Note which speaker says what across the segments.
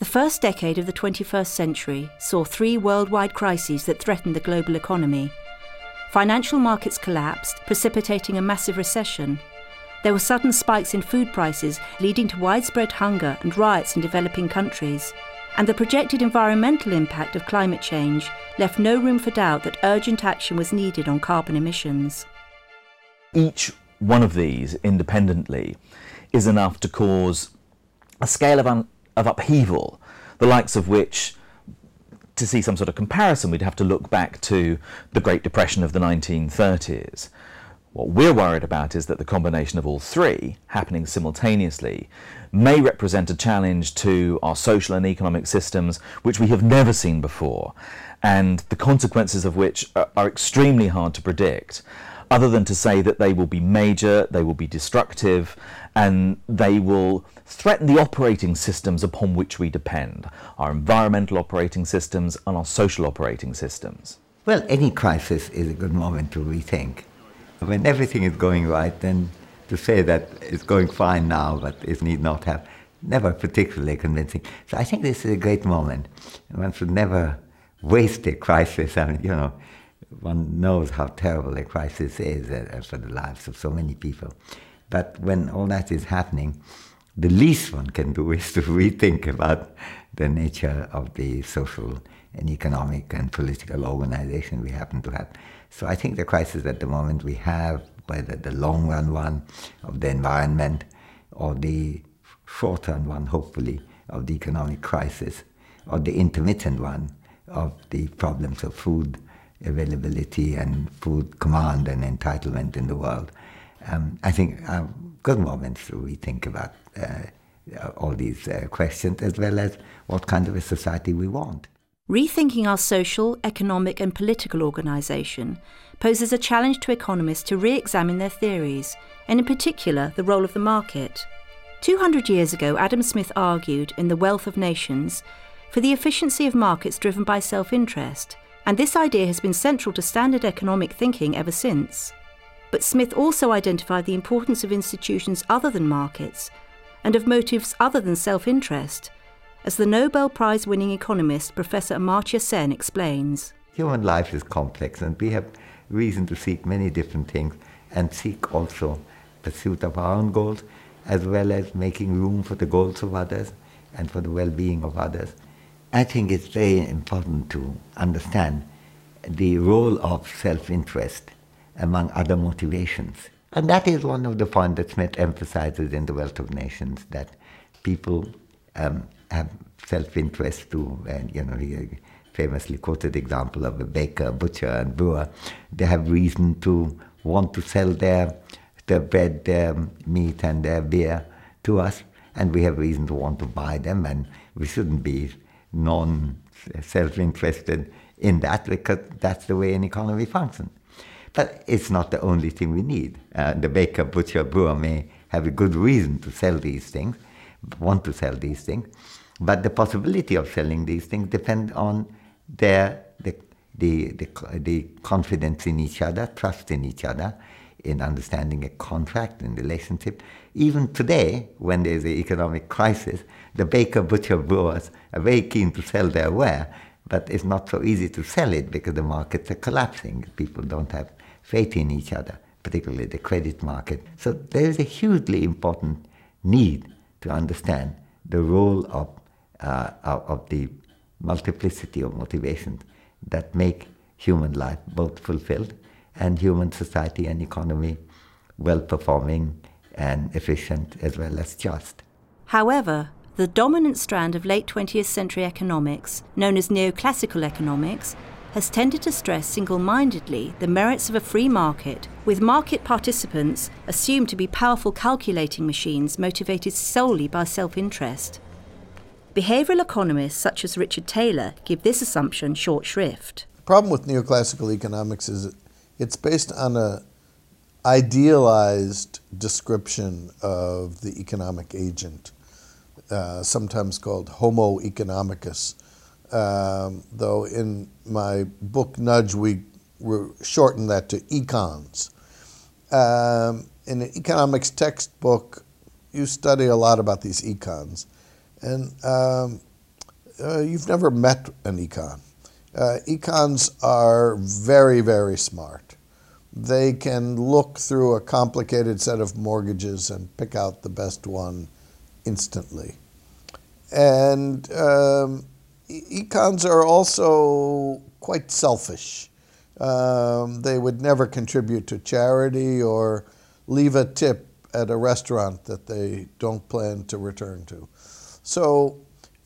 Speaker 1: The first decade of the 21st century saw three worldwide crises that threatened the global economy. Financial markets collapsed, precipitating a massive recession. There were sudden spikes in food prices, leading to widespread hunger and riots in developing countries. And the projected environmental impact of climate change left no room for doubt that urgent action was needed on carbon emissions.
Speaker 2: Each one of these independently is enough to cause a scale of, un- of upheaval, the likes of which, to see some sort of comparison, we'd have to look back to the Great Depression of the 1930s. What we're worried about is that the combination of all three, happening simultaneously, may represent a challenge to our social and economic systems which we have never seen before, and the consequences of which are, extremely hard to predict, other than to say that they will be major, they will be destructive, and they will threaten the operating systems upon which we depend our environmental operating systems and our social operating systems.
Speaker 3: Well, any crisis is a good moment to rethink. When everything is going right, then to say that it's going fine now, but it need not have, never particularly convincing. So I think this is a great moment. One should never waste a crisis. I mean, you know, one knows how terrible a crisis is uh, for the lives of so many people. But when all that is happening, the least one can do is to rethink about the nature of the social and economic and political organization we happen to have. So I think the crisis at the moment we have, whether the long run one of the environment or the short run one, hopefully, of the economic crisis, or the intermittent one of the problems of food availability and food command and entitlement in the world. Um, I think are good moments to rethink about uh, all these uh, questions as well as what kind of a society we want.
Speaker 1: Rethinking our social, economic, and political organisation poses a challenge to economists to re examine their theories, and in particular, the role of the market. 200 years ago, Adam Smith argued in The Wealth of Nations for the efficiency of markets driven by self interest, and this idea has been central to standard economic thinking ever since. But Smith also identified the importance of institutions other than markets and of motives other than self interest as the Nobel Prize winning economist Professor Amartya Sen explains.
Speaker 3: Human life is complex, and we have reason to seek many different things and seek also pursuit of our own goals as well as making room for the goals of others and for the well being of others. I think it's very important to understand the role of self interest among other motivations. And that is one of the points that Smith emphasizes in The Wealth of Nations that people um, have self-interest too. And, you know, he famously quoted the example of a baker, butcher, and brewer. They have reason to want to sell their, their bread, their meat, and their beer to us, and we have reason to want to buy them, and we shouldn't be non-self-interested in that because that's the way an economy functions. But it's not the only thing we need. Uh, the baker, butcher, brewer may have a good reason to sell these things, want to sell these things, but the possibility of selling these things depend on their the, the, the, the confidence in each other, trust in each other, in understanding a contract and relationship. Even today, when there's an economic crisis, the baker, butcher, brewers are very keen to sell their ware, but it's not so easy to sell it because the markets are collapsing. People don't have faith in each other, particularly the credit market. So there is a hugely important need to understand the role of, uh, of the multiplicity of motivations that make human life both fulfilled and human society and economy well performing and efficient as well as just.
Speaker 1: However, the dominant strand of late 20th century economics, known as neoclassical economics, has tended to stress single mindedly the merits of a free market, with market participants assumed to be powerful calculating machines motivated solely by self interest. Behavioural economists such as Richard Thaler give this assumption short shrift.
Speaker 4: The problem with neoclassical economics is it's based on a idealized description of the economic agent, uh, sometimes called Homo economicus. Um, though in my book Nudge, we shorten that to econs. Um, in an economics textbook, you study a lot about these econs. And um, uh, you've never met an econ. Uh, econs are very, very smart. They can look through a complicated set of mortgages and pick out the best one instantly. And um, econs are also quite selfish. Um, they would never contribute to charity or leave a tip at a restaurant that they don't plan to return to. So,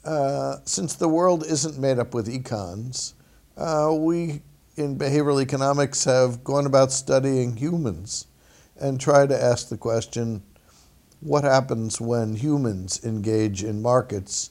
Speaker 4: uh, since the world isn't made up with econs, uh, we in behavioral economics have gone about studying humans and try to ask the question what happens when humans engage in markets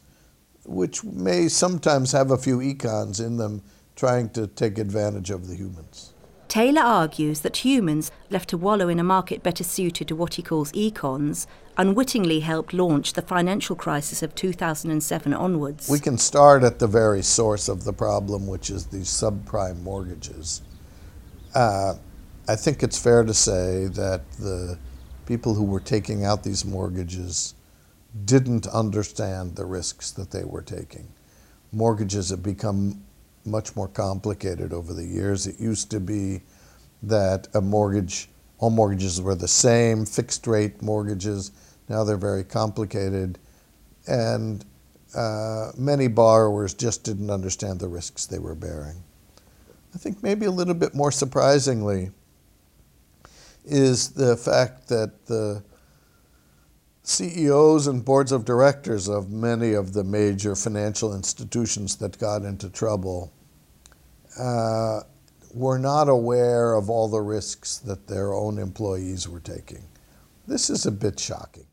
Speaker 4: which may sometimes have a few econs in them trying to take advantage of the humans.
Speaker 1: Thaler argues that humans, left to wallow in a market better suited to what he calls econs, unwittingly helped launch the financial crisis of 2007 onwards.
Speaker 4: We can start at the very source of the problem, which is these subprime mortgages. Uh, I think it's fair to say that the people who were taking out these mortgages didn't understand the risks that they were taking. Mortgages have become much more complicated over the years. It used to be that a mortgage, all mortgages were the same, fixed rate mortgages. Now they're very complicated. And uh, many borrowers just didn't understand the risks they were bearing. I think maybe a little bit more surprisingly is the fact that the CEOs and boards of directors of many of the major financial institutions that got into trouble uh, were not aware of all the risks that their own employees were taking. This is a bit shocking.